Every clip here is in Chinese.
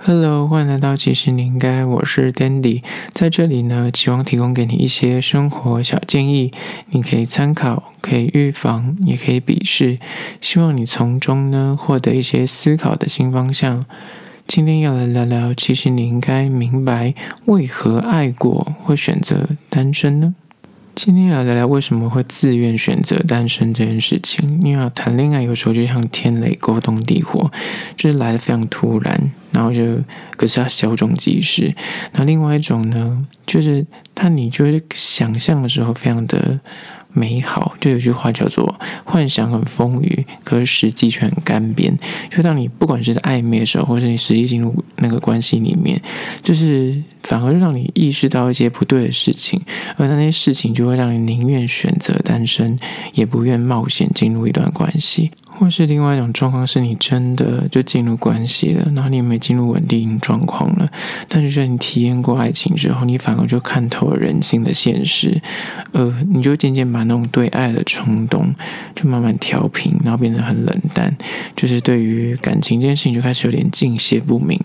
Hello，欢迎来到其实你应该，我是 Dandy，在这里呢，希望提供给你一些生活小建议，你可以参考，可以预防，也可以鄙视，希望你从中呢获得一些思考的新方向。今天要来聊聊，其实你应该明白，为何爱过会选择单身呢？今天要聊聊为什么会自愿选择单身这件事情。因为谈恋爱有时候就像天雷勾动地火，就是来得非常突然，然后就可是它消肿即逝。那另外一种呢，就是当你就是想象的时候非常的美好，就有句话叫做“幻想很丰腴，可是实际却很干瘪”。就当你不管是在暧昧的时候，或是你实际进入那个关系里面，就是。反而让你意识到一些不对的事情，而那些事情就会让你宁愿选择单身，也不愿冒险进入一段关系。或是另外一种状况，是你真的就进入关系了，然后你也没进入稳定状况了，但是在你体验过爱情之后，你反而就看透了人性的现实，呃，你就渐渐把那种对爱的冲动就慢慢调平，然后变得很冷淡，就是对于感情这件事情就开始有点敬谢不明。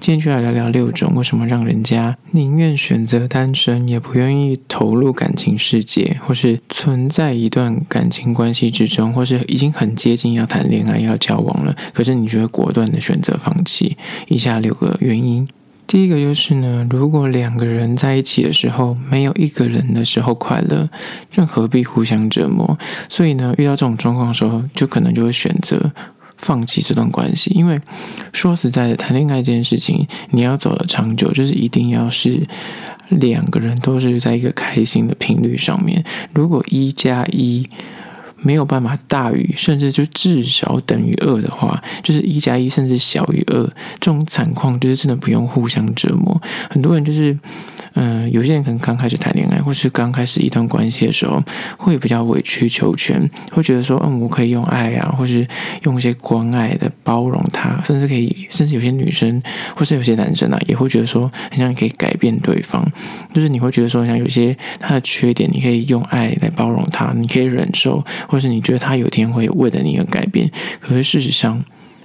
今天就来聊聊六种为什么让人家宁愿选择单身，也不愿意投入感情世界，或是存在一段感情关系之中，或是已经很接近。要谈恋爱，要交往了，可是你却果断的选择放弃。以下六个原因，第一个就是呢，如果两个人在一起的时候，没有一个人的时候快乐，就何必互相折磨？所以呢，遇到这种状况的时候，就可能就会选择放弃这段关系。因为说实在的，谈恋爱这件事情，你要走得长久，就是一定要是两个人都是在一个开心的频率上面。如果一加一，没有办法大于，甚至就至少等于二的话，就是一加一甚至小于二，这种惨况就是真的不用互相折磨。很多人就是。嗯、有些人可能刚开始谈恋爱，或是刚开始一段关系的时候，会比较委曲求全，会觉得说，嗯，我可以用爱啊，或是用一些关爱的包容他，甚至可以，甚至有些女生或是有些男生啊，也会觉得说，很像你可以改变对方，就是你会觉得说，像有些他的缺点，你可以用爱来包容他，你可以忍受，或是你觉得他有一天会为了你而改变，可是事实上。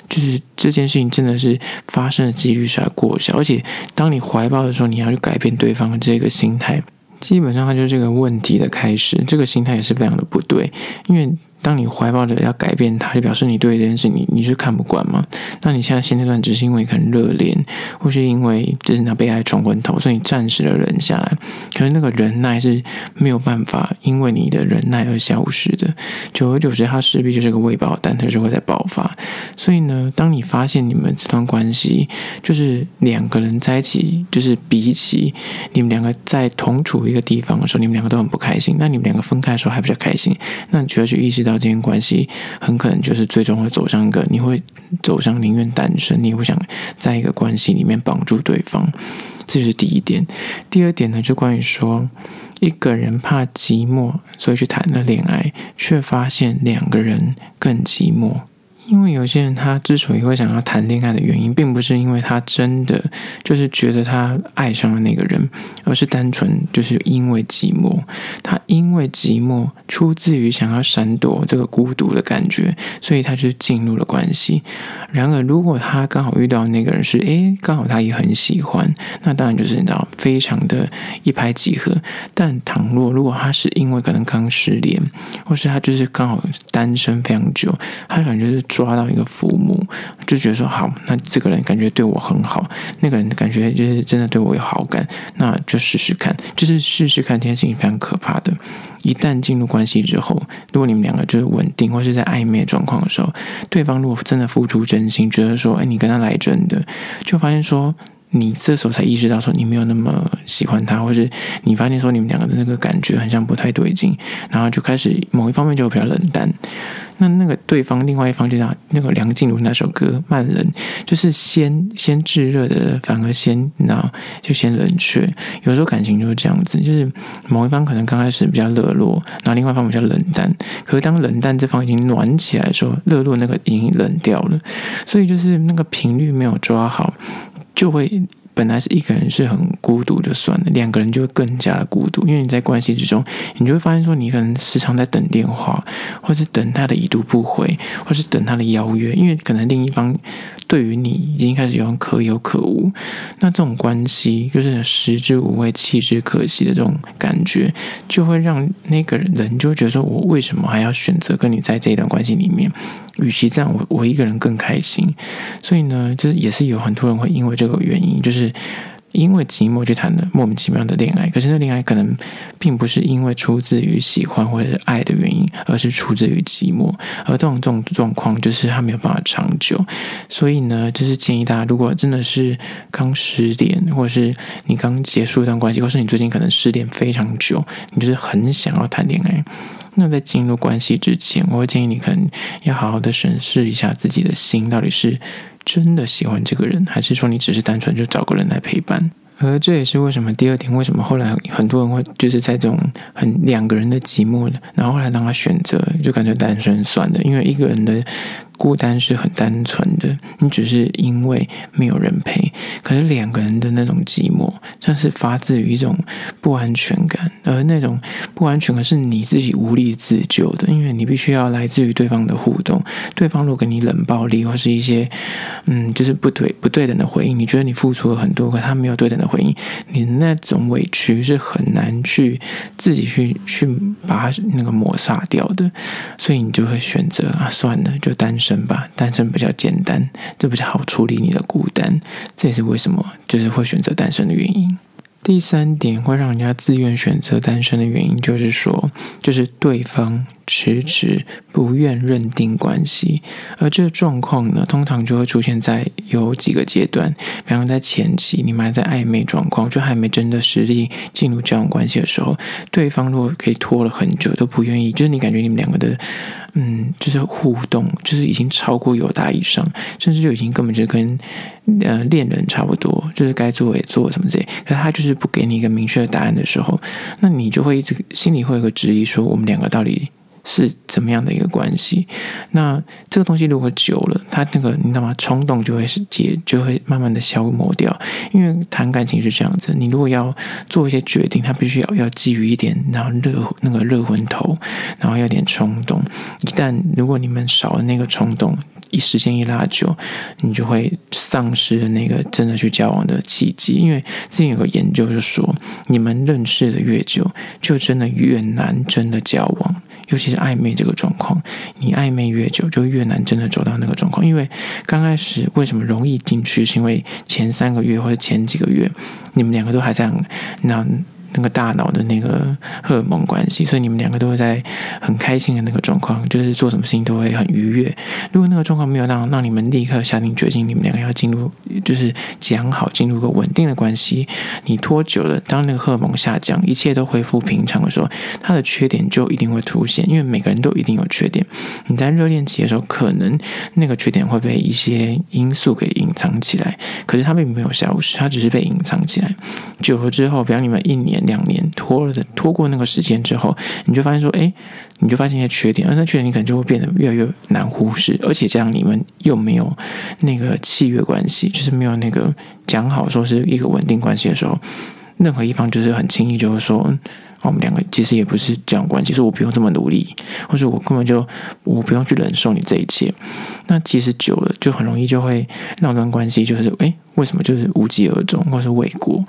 就是这件事情真的是发生的几率实在过小，而且当你怀抱的时候，你要去改变对方的这个心态，基本上它就是这个问题的开始。这个心态也是非常的不对，因为。当你怀抱着要改变他，就表示你对这件事你你是看不惯吗？那你现在现阶段只是因为很热恋，或是因为就是那被爱冲昏头，所以你暂时的忍下来。可是那个忍耐是没有办法因为你的忍耐而消失的，久而久之，它势必就是个未爆弹，它就会在爆发。所以呢，当你发现你们这段关系就是两个人在一起，就是比起你们两个在同处一个地方的时候，你们两个都很不开心。那你们两个分开的时候还比较开心，那你就要去意识到。这间关系很可能就是最终会走向一个，你会走向宁愿单身，你也不想在一个关系里面绑住对方，这是第一点。第二点呢，就关于说一个人怕寂寞，所以去谈了恋爱，却发现两个人更寂寞。因为有些人他之所以会想要谈恋爱的原因，并不是因为他真的就是觉得他爱上了那个人，而是单纯就是因为寂寞。他因为寂寞，出自于想要闪躲这个孤独的感觉，所以他就进入了关系。然而，如果他刚好遇到那个人是，诶，刚好他也很喜欢，那当然就是你知道，非常的一拍即合。但倘若如果他是因为可能刚失恋，或是他就是刚好单身非常久，他感觉是。抓到一个父母，就觉得说好，那这个人感觉对我很好，那个人感觉就是真的对我有好感，那就试试看，就是试试看，这件事情非常可怕的。一旦进入关系之后，如果你们两个就是稳定或是在暧昧状况的时候，对方如果真的付出真心，觉得说，哎，你跟他来真的，就发现说。你这时候才意识到说你没有那么喜欢他，或是你发现说你们两个的那个感觉好像不太对劲，然后就开始某一方面就比较冷淡。那那个对方另外一方就像那个梁静茹那首歌《慢冷》，就是先先炙热的，反而先那就先冷却。有时候感情就是这样子，就是某一方可能刚开始比较热络，然后另外一方比较冷淡。可是当冷淡这方已经暖起来的时候，热络那个已经冷掉了。所以就是那个频率没有抓好。就会本来是一个人是很孤独就算了，两个人就会更加的孤独，因为你在关系之中，你就会发现说，你可能时常在等电话，或是等他的已读不回，或是等他的邀约，因为可能另一方对于你已经开始有可有可无，那这种关系就是食之无味，弃之可惜的这种感觉，就会让那个人就会觉得说，我为什么还要选择跟你在这一段关系里面？与其这样，我我一个人更开心。所以呢，就是也是有很多人会因为这个原因，就是。因为寂寞去谈了莫名其妙的恋爱，可是那恋爱可能并不是因为出自于喜欢或者是爱的原因，而是出自于寂寞。而这种这种状况，就是他没有办法长久。所以呢，就是建议大家，如果真的是刚失恋，或者是你刚结束一段关系，或是你最近可能失恋非常久，你就是很想要谈恋爱，那在进入关系之前，我会建议你可能要好好的审视一下自己的心到底是。真的喜欢这个人，还是说你只是单纯就找个人来陪伴？而这也是为什么第二天，为什么后来很多人会就是在这种很两个人的寂寞，然后后来让他选择就感觉单身算了，因为一个人的。孤单是很单纯的，你只是因为没有人陪。可是两个人的那种寂寞，像是发自于一种不安全感，而那种不安全感是你自己无力自救的，因为你必须要来自于对方的互动。对方如果给你冷暴力或是一些嗯，就是不对不对等的回应，你觉得你付出了很多，可他没有对等的回应，你那种委屈是很难去自己去去把它那个抹杀掉的，所以你就会选择啊，算了，就单身。生吧，单身比较简单，这比较好处理你的孤单，这也是为什么就是会选择单身的原因。第三点会让人家自愿选择单身的原因，就是说，就是对方。迟迟不愿认定关系，而这个状况呢，通常就会出现在有几个阶段。比方在前期，你们还在暧昧状况，就还没真的实际进入交往关系的时候，对方如果可以拖了很久都不愿意，就是你感觉你们两个的，嗯，就是互动，就是已经超过友达以上，甚至就已经根本就跟呃恋人差不多，就是该做也做什么之类，可他就是不给你一个明确的答案的时候，那你就会一直心里会有个质疑，说我们两个到底。是怎么样的一个关系？那这个东西如果久了，它那个你知道吗？冲动就会是结，就会慢慢的消磨掉。因为谈感情是这样子，你如果要做一些决定，他必须要要基于一点，然后热那个热昏头，然后有点冲动。一旦如果你们少了那个冲动，一时间一拉久，你就会丧失了那个真的去交往的契机。因为之前有个研究就说，你们认识的越久，就真的越难真的交往。尤其是暧昧这个状况，你暧昧越久，就越难真的走到那个状况。因为刚开始为什么容易进去，是因为前三个月或者前几个月，你们两个都还在那。那个大脑的那个荷尔蒙关系，所以你们两个都会在很开心的那个状况，就是做什么事情都会很愉悦。如果那个状况没有让让你们立刻下定决心，你们两个要进入，就是讲好进入个稳定的关系，你拖久了，当那个荷尔蒙下降，一切都恢复平常的时候，它的缺点就一定会凸显，因为每个人都一定有缺点。你在热恋期的时候，可能那个缺点会被一些因素给隐藏起来，可是它并没有消失，它只是被隐藏起来。久了之后，比方你们一年。两年拖了的拖过那个时间之后，你就发现说，哎，你就发现一些缺点，而那缺点你可能就会变得越来越难忽视，而且这样你们又没有那个契约关系，就是没有那个讲好说是一个稳定关系的时候，任何一方就是很轻易就会说。我们两个其实也不是这样关系，其实我不用这么努力，或者我根本就我不用去忍受你这一切。那其实久了就很容易就会那段关系就是哎，为什么就是无疾而终，或是未果？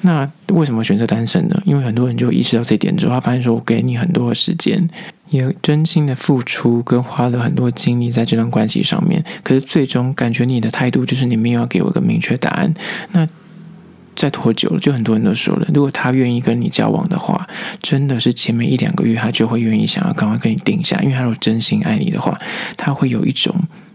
那为什么选择单身呢？因为很多人就意识到这一点之后，他发现说我给你很多的时间，也真心的付出跟花了很多精力在这段关系上面，可是最终感觉你的态度就是你没有要给我一个明确答案。那再拖久了，就很多人都说了，如果他愿意跟你交往的话，真的是前面一两个月他就会愿意想要赶快跟你定下，因为他如果真心爱你的话，他会有一种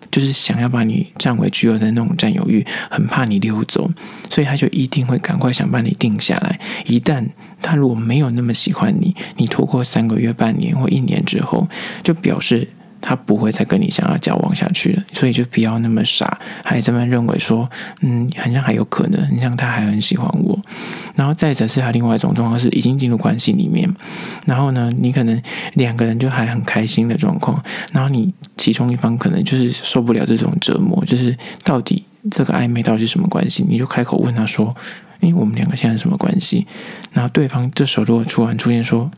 就是想要把你占为己有的那种占有欲，很怕你溜走，所以他就一定会赶快想把你定下来。一旦他如果没有那么喜欢你，你拖过三个月、半年或一年之后，就表示。他不会再跟你想要交往下去了，所以就不要那么傻，还这么认为说，嗯，好像还有可能，你像他还很喜欢我。然后再者是还有另外一种状况是已经进入关系里面，然后呢，你可能两个人就还很开心的状况，然后你其中一方可能就是受不了这种折磨，就是到底。这个暧昧到底是什么关系？你就开口问他说：“诶，我们两个现在什么关系？”然后对方这时候如果突然出现说：“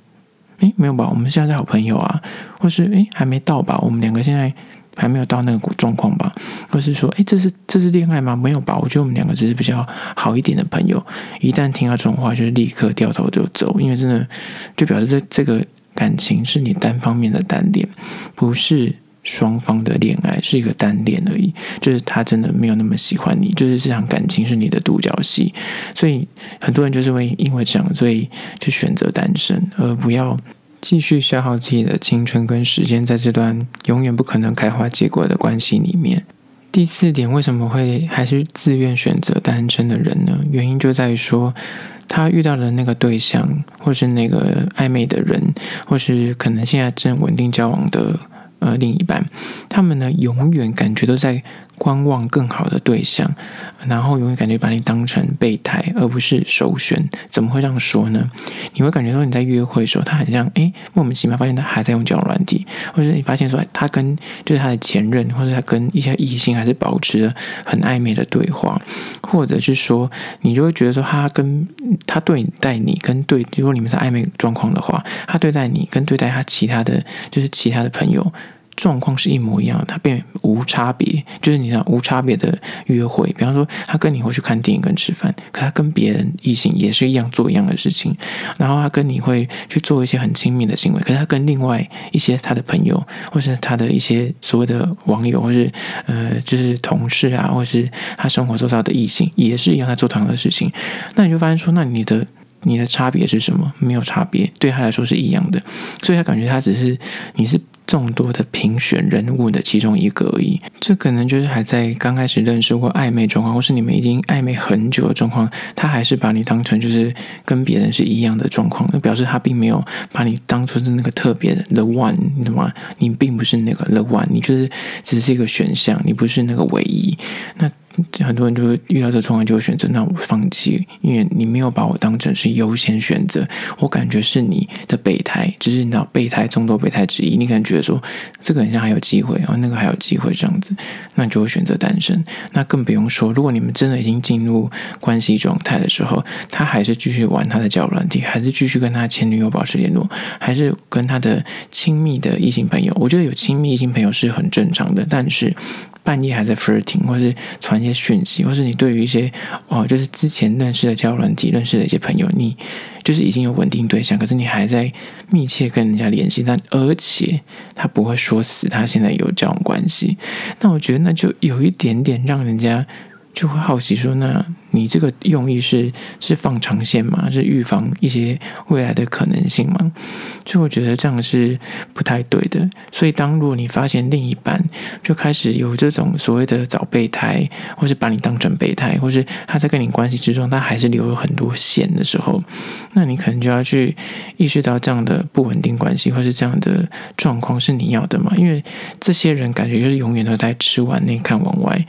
诶，没有吧，我们现在是好朋友啊。”或是“诶，还没到吧，我们两个现在还没有到那个状况吧？”或是说：“诶，这是这是恋爱吗？没有吧，我觉得我们两个只是比较好一点的朋友。”一旦听到这种话，就立刻掉头就走，因为真的就表示这这个感情是你单方面的单恋，不是。双方的恋爱是一个单恋而已，就是他真的没有那么喜欢你，就是这场感情是你的独角戏，所以很多人就是会因为这样，所以就选择单身，而不要继续消耗自己的青春跟时间在这段永远不可能开花结果的关系里面。第四点，为什么会还是自愿选择单身的人呢？原因就在于说，他遇到的那个对象，或是那个暧昧的人，或是可能现在正稳定交往的。呃，另一半，他们呢，永远感觉都在观望更好的对象，然后永远感觉把你当成备胎，而不是首选。怎么会这样说呢？你会感觉说你在约会的时候，他很像诶，莫名其妙发现他还在用交友软体，或者你发现说他跟就是他的前任，或者他跟一些异性还是保持着很暧昧的对话，或者是说你就会觉得说他跟他对待你跟对，如果你们是暧昧状况的话，他对待你跟对待他其他的就是其他的朋友。状况是一模一样，他变无差别，就是你想无差别的约会。比方说，他跟你会去看电影跟吃饭，可他跟别人异性也是一样做一样的事情。然后他跟你会去做一些很亲密的行为，可是他跟另外一些他的朋友，或是他的一些所谓的网友，或是呃，就是同事啊，或是他生活周遭的异性，也是一样在做同样的事情。那你就发现说，那你的你的差别是什么？没有差别，对他来说是一样的，所以他感觉他只是你是。众多的评选人物的其中一个而已，这可能就是还在刚开始认识或暧昧状况，或是你们已经暧昧很久的状况，他还是把你当成就是跟别人是一样的状况，那表示他并没有把你当做是那个特别的 the one，你懂吗？你并不是那个 the one，你就是只是一个选项，你不是那个唯一。那很多人就会遇到这状况，就会选择那我放弃，因为你没有把我当成是优先选择，我感觉是你的备胎，只是你知道备胎众多备胎之一，你感觉说这个好像还有机会，然后那个还有机会这样子，那你就会选择单身。那更不用说，如果你们真的已经进入关系状态的时候，他还是继续玩他的交友软体，还是继续跟他前女友保持联络，还是跟他的亲密的异性朋友，我觉得有亲密异性朋友是很正常的，但是。半夜还在 flirting，或是传一讯息，或是你对于一些哦，就是之前认识的交友软体认识的一些朋友，你就是已经有稳定对象，可是你还在密切跟人家联系，但而且他不会说死他现在有这种关系，那我觉得那就有一点点让人家。就会好奇说，那你这个用意是是放长线吗？是预防一些未来的可能性吗？就我觉得这样是不太对的。所以，当如果你发现另一半就开始有这种所谓的找备胎，或是把你当成备胎，或是他在跟你关系之中，他还是留了很多线的时候，那你可能就要去意识到这样的不稳定关系，或是这样的状况是你要的吗？因为这些人感觉就是永远都在吃碗内看碗外。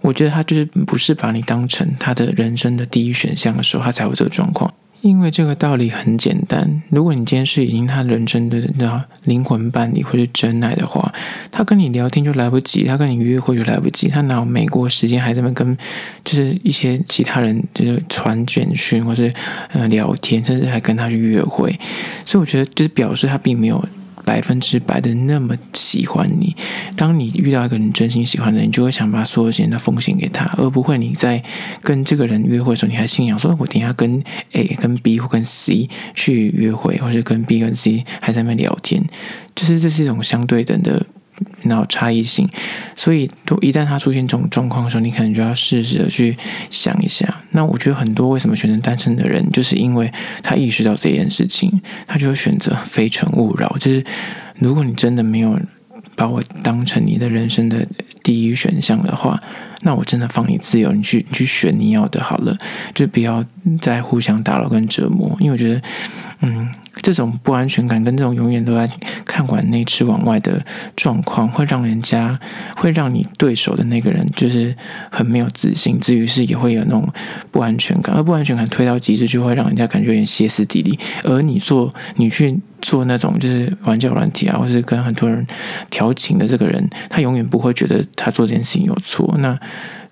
我觉得他就是不是把你当成他的人生的第一选项的时候，他才有这个状况。因为这个道理很简单，如果你今天是已经他人生的那灵魂伴侣或者真爱的话，他跟你聊天就来不及，他跟你约会就来不及，他哪有美国时间还在那跟就是一些其他人就是传简讯或是呃聊天，甚至还跟他去约会。所以我觉得就是表示他并没有。百分之百的那么喜欢你，当你遇到一个你真心喜欢的人，你就会想把所有钱都奉献给他，而不会你在跟这个人约会的时候，你还信仰说，我等下跟 A、跟 B 或跟 C 去约会，或者跟 B 跟 C 还在那边聊天，就是这是一种相对等的。然后差异性，所以都一旦他出现这种状况的时候，你可能就要试着去想一下。那我觉得很多为什么选择单身的人，就是因为他意识到这件事情，他就会选择非诚勿扰。就是如果你真的没有把我当成你的人生的第一选项的话，那我真的放你自由，你去你去选你要的好了，就不要再互相打扰跟折磨。因为我觉得，嗯。这种不安全感跟这种永远都在看管内吃往外的状况，会让人家会让你对手的那个人就是很没有自信，至于是也会有那种不安全感，而不安全感推到极致，就会让人家感觉有点歇斯底里。而你做你去做那种就是玩交友软体啊，或是跟很多人调情的这个人，他永远不会觉得他做这件事情有错。那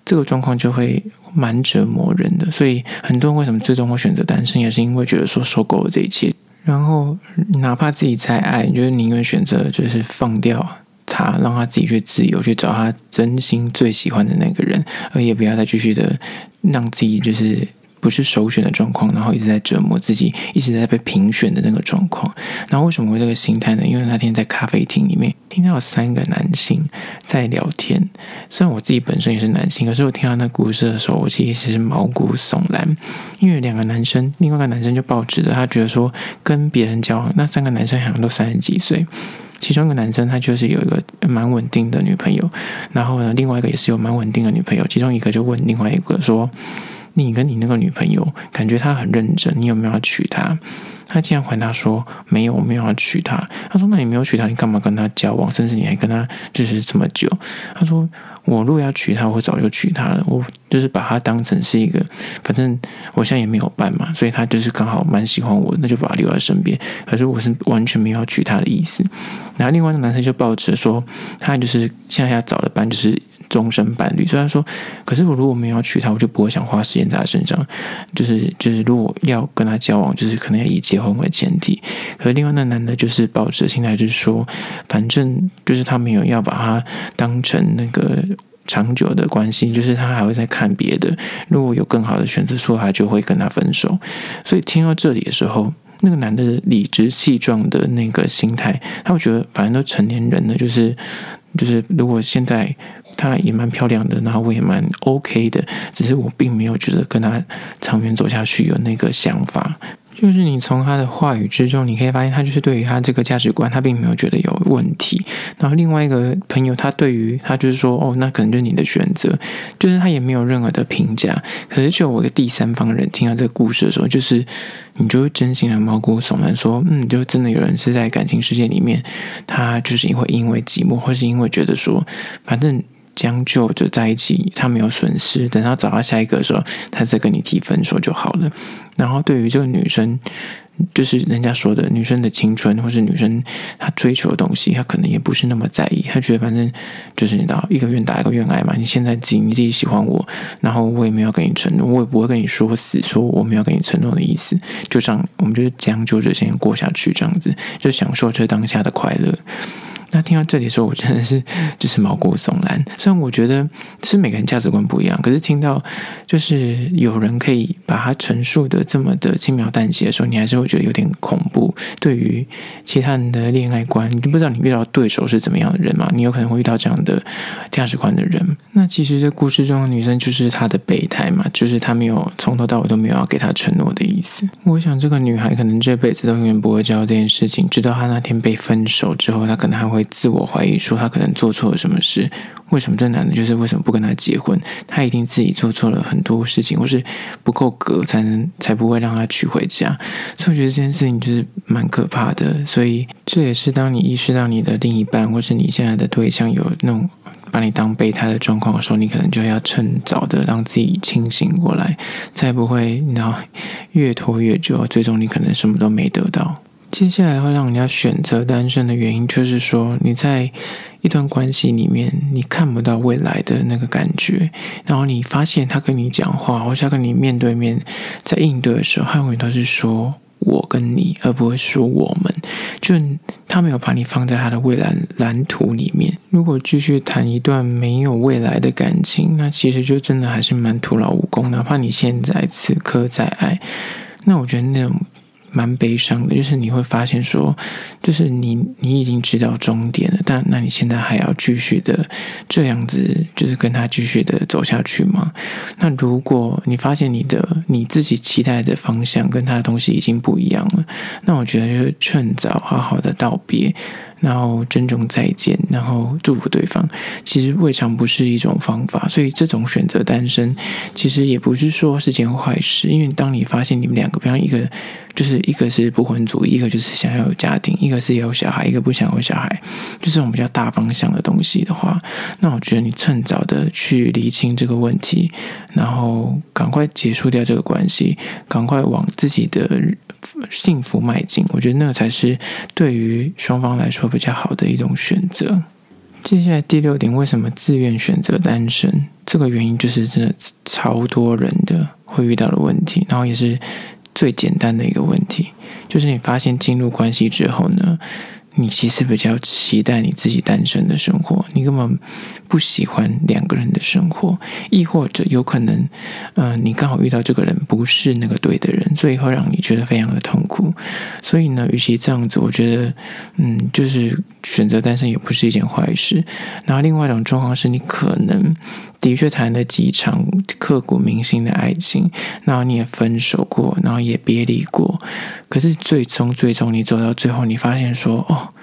这个状况就会蛮折磨人的。所以很多人为什么最终会选择单身，也是因为觉得说受够了这一切。然后哪怕自己再爱，你就是宁愿选择就是放掉他，让他自己去自由去找他真心最喜欢的那个人，而也不要再继续的让自己就是。不是首选的状况，然后一直在折磨自己，一直在被评选的那个状况。然后为什么会这个心态呢？因为那天在咖啡厅里面听到三个男性在聊天。虽然我自己本身也是男性，可是我听到那故事的时候，我其实是毛骨悚然。因为两个男生，另外一个男生就报纸的他觉得说跟别人交往，那三个男生好像都三十几岁。其中一个男生他就是有一个蛮稳定的女朋友，然后呢，另外一个也是有蛮稳定的女朋友。其中一个就问另外一个说。你跟你那个女朋友，感觉她很认真，你有没有要娶她？他竟然回答说没有，我没有要娶她。他说：那你没有娶她，你干嘛跟她交往？甚至你还跟她就是这么久？他说：我如果要娶她，我早就娶她了。我就是把她当成是一个，反正我现在也没有伴嘛，所以她就是刚好蛮喜欢我，那就把她留在身边。可是我是完全没有要娶她的意思。然后另外一个男生就抱着说，他就是现在要找的伴就是。终身伴侣，虽然说，可是我如果没有娶她，我就不会想花时间在她身上。就是就是，如果要跟她交往，就是可能要以结婚为前提。可是另外那男的，就是抱着心态，就是说，反正就是他没有要把她当成那个长久的关系，就是他还会再看别的。如果有更好的选择，说他就会跟他分手。所以听到这里的时候，那个男的理直气壮的那个心态，他会觉得反正都成年人了，就是就是，如果现在。她也蛮漂亮的，然后我也蛮 OK 的，只是我并没有觉得跟她长远走下去有那个想法。就是你从他的话语之中，你可以发现他就是对于他这个价值观，他并没有觉得有问题。然后另外一个朋友，他对于他就是说，哦，那可能就是你的选择，就是他也没有任何的评价。可是就我一个第三方人听到这个故事的时候，就是你就会真心的毛骨悚然，说，嗯，就真的有人是在感情世界里面，他就是因为因为寂寞，或是因为觉得说，反正。将就着在一起，他没有损失。等他找到下一个的时候，他再跟你提分手就好了。然后对于这个女生，就是人家说的女生的青春，或是女生她追求的东西，她可能也不是那么在意。她觉得反正就是你知道，一个愿打一个愿挨嘛。你现在自己你自己喜欢我，然后我也没有跟你承诺，我也不会跟你说死，说我没有跟你承诺的意思。就这样，我们就将就着先过下去，这样子就享受这当下的快乐。那听到这里的时候，我真的是 就是毛骨悚然。虽然我觉得是每个人价值观不一样，可是听到就是有人可以把它陈述的这么的轻描淡写的时候，你还是会觉得有点恐怖。对于其他人的恋爱观，你就不知道你遇到对手是怎么样的人嘛？你有可能会遇到这样的价值观的人。那其实这故事中的女生就是她的备胎嘛，就是她没有从头到尾都没有要给他承诺的意思。我想这个女孩可能这辈子都永远不会知道这件事情，直到她那天被分手之后，她可能还会。会自我怀疑，说他可能做错了什么事？为什么这男的就是为什么不跟他结婚？他一定自己做错了很多事情，或是不够格，才能才不会让他娶回家。所以我觉得这件事情就是蛮可怕的。所以这也是当你意识到你的另一半，或是你现在的对象有那种把你当备胎的状况的时候，你可能就要趁早的让自己清醒过来，才不会然后越拖越久，最终你可能什么都没得到。接下来会让人家选择单身的原因，就是说你在一段关系里面，你看不到未来的那个感觉，然后你发现他跟你讲话，或是他跟你面对面在应对的时候，他永远都是说我跟你，而不会说我们，就他没有把你放在他的未来蓝图里面。如果继续谈一段没有未来的感情，那其实就真的还是蛮徒劳无功。哪怕你现在此刻在爱，那我觉得那种。蛮悲伤的，就是你会发现说，就是你你已经知道终点了，但那你现在还要继续的这样子，就是跟他继续的走下去吗？那如果你发现你的你自己期待的方向跟他的东西已经不一样了，那我觉得就是趁早好好的道别。然后珍重再见，然后祝福对方，其实未尝不是一种方法。所以这种选择单身，其实也不是说是件坏事。因为当你发现你们两个，比方一个就是一个是不婚主义，一个就是想要有家庭，一个是有小孩，一个不想有小孩，就是这种比较大方向的东西的话，那我觉得你趁早的去理清这个问题，然后赶快结束掉这个关系，赶快往自己的幸福迈进。我觉得那才是对于双方来说。比较好的一种选择。接下来第六点，为什么自愿选择单身？这个原因就是真的超多人的会遇到的问题，然后也是最简单的一个问题，就是你发现进入关系之后呢，你其实比较期待你自己单身的生活，你根本不喜欢两个人的生活，亦或者有可能，嗯、你刚好遇到这个人不是那个对的人，所以会让你觉得非常的痛苦。所以呢，与其这样子，我觉得，嗯，就是选择单身也不是一件坏事。然后另外一种状况是你可能的确谈了几场刻骨铭心的爱情，然后你也分手过，然后也别离过，可是最终最终你走到最后，你发现说，哦。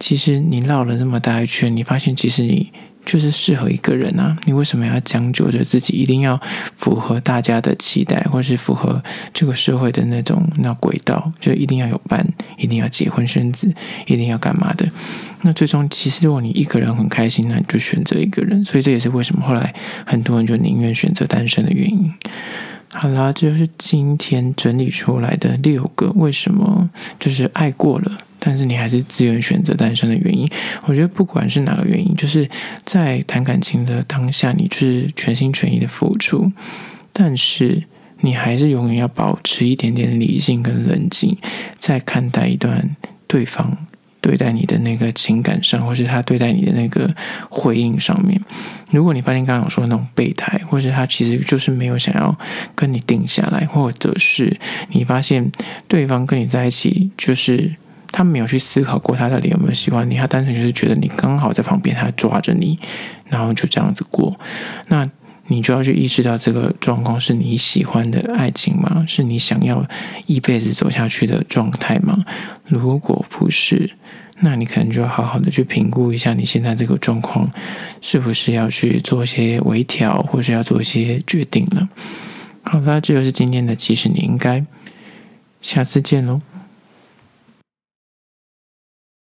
其实你绕了那么大一圈，你发现其实你就是适合一个人啊！你为什么要将就着自己一定要符合大家的期待，或是符合这个社会的那种那轨道？就一定要有伴，一定要结婚生子，一定要干嘛的？那最终其实如果你一个人很开心，那你就选择一个人。所以这也是为什么后来很多人就宁愿选择单身的原因。好啦，这就是今天整理出来的六个为什么就是爱过了。但是你还是自愿选择单身的原因，我觉得不管是哪个原因，就是在谈感情的当下，你就是全心全意的付出，但是你还是永远要保持一点点理性跟冷静，在看待一段对方对待你的那个情感上，或是他对待你的那个回应上面。如果你发现刚刚我说的那种备胎，或是他其实就是没有想要跟你定下来，或者是你发现对方跟你在一起就是。他没有去思考过他到底有没有喜欢你，他单纯就是觉得你刚好在旁边，他抓着你，然后就这样子过。那你就要去意识到这个状况是你喜欢的爱情吗？是你想要一辈子走下去的状态吗？如果不是，那你可能就要好好的去评估一下你现在这个状况是不是要去做一些微调，或是要做一些决定了。好的，这就是今天的，其实你应该下次见喽。